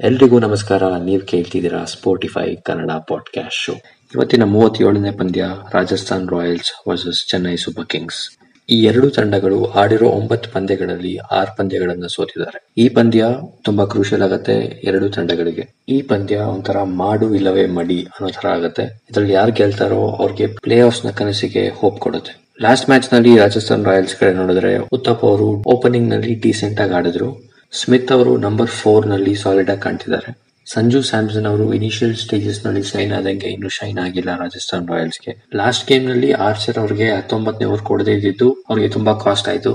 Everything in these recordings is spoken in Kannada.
ಎಲ್ರಿಗೂ ನಮಸ್ಕಾರ. ನೀವು ಕೇಳ್ತಿದ್ದೀರಾ ಸ್ಪೋಟಿಫೈ ಕನ್ನಡ ಪಾಡ್ಕಾಸ್ಟ್ ಶೋ ಇವತ್ತಿನ ಮೂವತ್ತೇಳನೇ ಪಂದ್ಯ Rajasthan Royals versus Chennai Super Kings. ಈ ಎರಡು ತಂಡಗಳು ಆಡಿರೋ ಒಂಬತ್ತು ಪಂದ್ಯಗಳಲ್ಲಿ ಆರು ಪಂದ್ಯಗಳನ್ನ ಸೋತಿದ್ದಾರೆ. ಈ ಪಂದ್ಯ ತುಂಬಾ ಕ್ರೂಷಿಯಲ್ ಆಗತ್ತೆ ಎರಡು ತಂಡಗಳಿಗೆ. ಈ ಪಂದ್ಯ ಒಂಥರ ಮಾಡು ಇಲ್ಲವೇ ಮಡಿ ಅನ್ನೋ ತರ ಆಗತ್ತೆ. ಇದ್ರಲ್ಲಿ ಯಾರು ಗೆಲ್ತಾರೋ ಅವ್ರಿಗೆ ಪ್ಲೇ ಆಫ್ಸ್ನ ಕನಸಿಗೆ ಹೋಪ್ ಕೊಡುತ್ತೆ. ಲಾಸ್ಟ್ ಮ್ಯಾಚ್ನಲ್ಲಿ ರಾಜಸ್ಥಾನ್ ರಾಯಲ್ಸ್ ಕಡೆ ನೋಡಿದ್ರೆ ಉತ್ತಪ್ಪ ಅವರು ಓಪನಿಂಗ್ನಲ್ಲಿ ಡೀಸೆಂಟ್ ಆಗಿ ಆಡಿದ್ರು. ಸ್ಮಿತ್ ಅವರು ನಂಬರ್ ಫೋರ್ನಲ್ಲಿ ಸಾಲಿಡ್ ಆಗಿ ಕಾಣ್ತಿದ್ದಾರೆ. ಸಂಜು ಸ್ಯಾಮ್ಸನ್ ಅವರು ಇನಿಷಿಯಲ್ ಸ್ಟೇಜಸ್ನಲ್ಲಿ ಶೈನ್ ಆದಂಗೆ ಇನ್ನು ಶೈನ್ ಆಗಿಲ್ಲ ರಾಜಸ್ಥಾನ್ ರಾಯಲ್ಸ್ಗೆ. ಲಾಸ್ಟ್ ಗೇಮ್ನಲ್ಲಿ ಆರ್ಚರ್ ಅವರಿಗೆ ಹತ್ತೊಂಬತ್ತನೇ ಓವರ್ ಕೊಡದೇ ಇದ್ದಿದ್ದು ಅವರಿಗೆ ತುಂಬಾ ಕಾಸ್ಟ್ ಆಯ್ತು.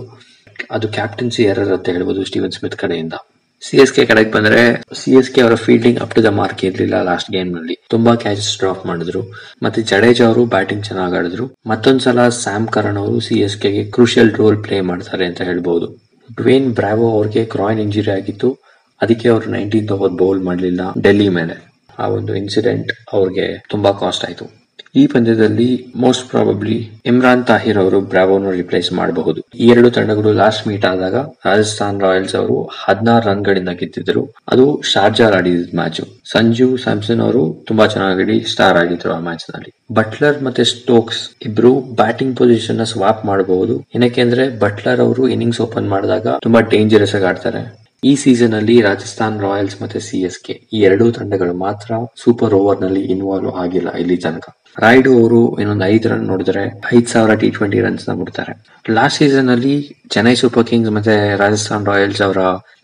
ಅದು ಕ್ಯಾಪ್ಟನ್ಸಿ ಎರರ್ ಅಂತ ಹೇಳ್ಬೋದು ಸ್ಟೀವನ್ ಸ್ಮಿತ್ ಕಡೆಯಿಂದ. ಸಿ ಎಸ್ ಕೆ ಕಡೆಗೆ ಬಂದ್ರೆ ಸಿ ಎಸ್ ಕೆ ಅವರ fielding up to the mark ಇರ್ಲಿಲ್ಲ ಲಾಸ್ಟ್ ಗೇಮ್ನಲ್ಲಿ. ತುಂಬಾ ಕ್ಯಾಚಸ್ ಡ್ರಾಪ್ ಮಾಡಿದ್ರು. ಮತ್ತೆ ಜಡೇಜಾ ಅವರು ಬ್ಯಾಟಿಂಗ್ ಚೆನ್ನಾಗಿ ಆಡಿದ್ರು. ಮತ್ತೊಂದ್ಸಲ ಸ್ಯಾಮ್ ಕರಣ್ ಅವರು ಸಿ ಎಸ್ ಕೆಗೆ ಕ್ರೂಷಿಯಲ್ ರೋಲ್ ಪ್ಲೇ ಮಾಡ್ತಾರೆ ಅಂತ ಹೇಳ್ಬಹುದು ಡ್ವೇನ್ ಬ್ರಾವೋ ಅವ್ರಿಗೆ ಕ್ರಾಯಿನ್ ಇಂಜುರಿ ಆಗಿತ್ತು. ಅದಕ್ಕೆ ಅವರು ನೈನ್ಟೀನ್ತ್ ಓವರ್ ಬೌಲ್ ಮಾಡಲಿಲ್ಲ ಡೆಲ್ಲಿ ಮೇಲೆ. ಆ ಒಂದು ಇನ್ಸಿಡೆಂಟ್ ಅವ್ರಿಗೆ ತುಂಬಾ ಕಾಸ್ಟ್ ಆಯ್ತು. ಈ ಪಂದ್ಯದಲ್ಲಿ ಮೋಸ್ಟ್ ಪ್ರಾಬಬ್ಲಿ ಇಮ್ರಾನ್ ತಾಹಿರ್ ಅವರು ಬ್ರಾವೋನ ರಿಪ್ಲೇಸ್ ಮಾಡಬಹುದು. ಈ ಎರಡು ತಂಡಗಳು ಲಾಸ್ಟ್ ಮೀಟ್ ಆದಾಗ ರಾಜಸ್ಥಾನ್ ರಾಯಲ್ಸ್ ಅವರು ಹದಿನಾರು ರನ್ ಗಳಿಂದ ಗೆದ್ದಿದ್ರು ಅದು ಶಾರ್ಜಾರ್ ಆಡಿದ ಮ್ಯಾಚ್ ಸಂಜು ಸ್ಯಾಮ್ಸನ್ ಅವರು ತುಂಬಾ ಚೆನ್ನಾಗಿ ಸ್ಟಾರ್ ಆಗಿದ್ರು ಆ ಮ್ಯಾಚ್ನಲ್ಲಿ. ಬಟ್ಲರ್ ಮತ್ತೆ ಸ್ಟೋಕ್ಸ್ ಇಬ್ರು ಬ್ಯಾಟಿಂಗ್ ಪೊಸಿಷನ್ನ ಸ್ವಾಪ್ ಮಾಡಬಹುದು. ಏನಕ್ಕೆ ಬಟ್ಲರ್ ಅವರು ಇನ್ನಿಂಗ್ಸ್ ಓಪನ್ ಮಾಡಿದಾಗ ತುಂಬಾ ಡೇಂಜರಸ್ ಆಗಿ ಆಡ್ತಾರೆ. ಈ ಸೀಸನ್ ಅಲ್ಲಿ ರಾಜಸ್ಥಾನ್ ರಾಯಲ್ಸ್ ಮತ್ತೆ ಸಿ ಎಸ್ ಕೆ ಈ ಎರಡೂ ತಂಡಗಳು ಮಾತ್ರ ಸೂಪರ್ ಓವರ್ನಲ್ಲಿ ಇನ್ವಾಲ್ವ್ ಆಗಿಲ್ಲ ಇಲ್ಲಿ ತನಕ. ರಾಯ್ಡು ಅವರು ಇನ್ನೊಂದು ಐದು ರನ್ ನೋಡಿದ್ರೆ ಐದ್ ಸಾವಿರ ಟಿ ಟ್ವೆಂಟಿ ರನ್ಸ್ನ ಬಿಡ್ತಾರೆ. ಲಾಸ್ಟ್ ಸೀಸನ್ ಅಲ್ಲಿ ಚೆನ್ನೈ ಸೂಪರ್ ಕಿಂಗ್ಸ್ ಮತ್ತೆ ರಾಜಸ್ಥಾನ್ ರಾಯಲ್ಸ್ ಅವರ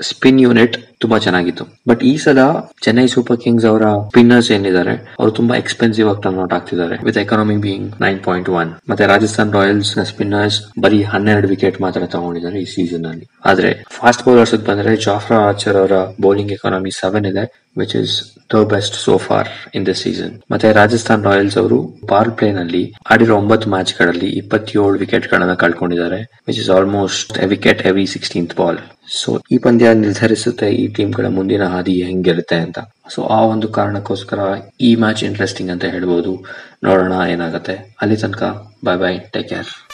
ಸ್ಪಿನ್ ಯೂನಿಟ್ ತುಂಬಾ ಚೆನ್ನಾಗಿತ್ತು. ಬಟ್ ಈ ಸಲ ಚೆನ್ನೈ ಸೂಪರ್ ಕಿಂಗ್ಸ್ ಅವರ ಸ್ಪಿನ್ನರ್ಸ್ ಏನಿದ್ದಾರೆ, ಅವರು ತುಂಬಾ ಎಕ್ಸ್ಪೆನ್ಸಿವ್ ಆಗಿ ಟರ್ನ್ ಔಟ್ ಆಗ್ತಿದ್ದಾರೆ with economy being nine point one ಮತ್ತೆ ರಾಜಸ್ಥಾನ್ ರಾಯಲ್ಸ್ನ ಸ್ಪಿನ್ನರ್ಸ್ ಬರೀ ಹನ್ನೆರಡು ವಿಕೆಟ್ ಮಾತ್ರ ತಗೊಂಡಿದ್ದಾರೆ ಈ ಸೀಸನ್ ಅಲ್ಲಿ. ಆದ್ರೆ ಫಾಸ್ಟ್ ಬೌಲರ್ಸ್ ಬಂದ್ರೆ ಜಾಫ್ರಾ ಆರ್ಚರ್ ಅವರ ಬೌಲಿಂಗ್ ಎಕಾನಮಿ ಸೆವೆನ್ ಇದೆ. Which is the best so far in the season ಮತ್ತೆ ರಾಜಸ್ಥಾನ್ ರಾಯಲ್ಸ್ ಅವರು ಬಾಲ್ ಪ್ಲೇ ನಲ್ಲಿ ಆಡಿರೋ ಒಂಬತ್ತು ಮ್ಯಾಚ್ಗಳಲ್ಲಿ ಇಪ್ಪತ್ತೇಳು ವಿಕೆಟ್ ಗಳನ್ನ ಕಳ್ಕೊಂಡಿದ್ದಾರೆ which is almost wicket every sixteenth ball so ಈ ಪಂದ್ಯ ನಿರ್ಧರಿಸುತ್ತೆ ಈ ಟೀಮ್ಗಳ ಮುಂದಿನ ಹಾದಿ ಹೆಂಗಿರುತ್ತೆ ಅಂತ. ಸೊ ಆ ಒಂದು ಕಾರಣಕ್ಕೋಸ್ಕರ ಈ ಮ್ಯಾಚ್ ಇಂಟ್ರೆಸ್ಟಿಂಗ್ ಅಂತ ಹೇಳ್ಬೋದು. ನೋಡೋಣ ಏನಾಗುತ್ತೆ. ಅಲ್ಲಿ ತನಕ ಬಾಯ್ ಬಾಯ್ ಟೇಕ್ ಕೇರ್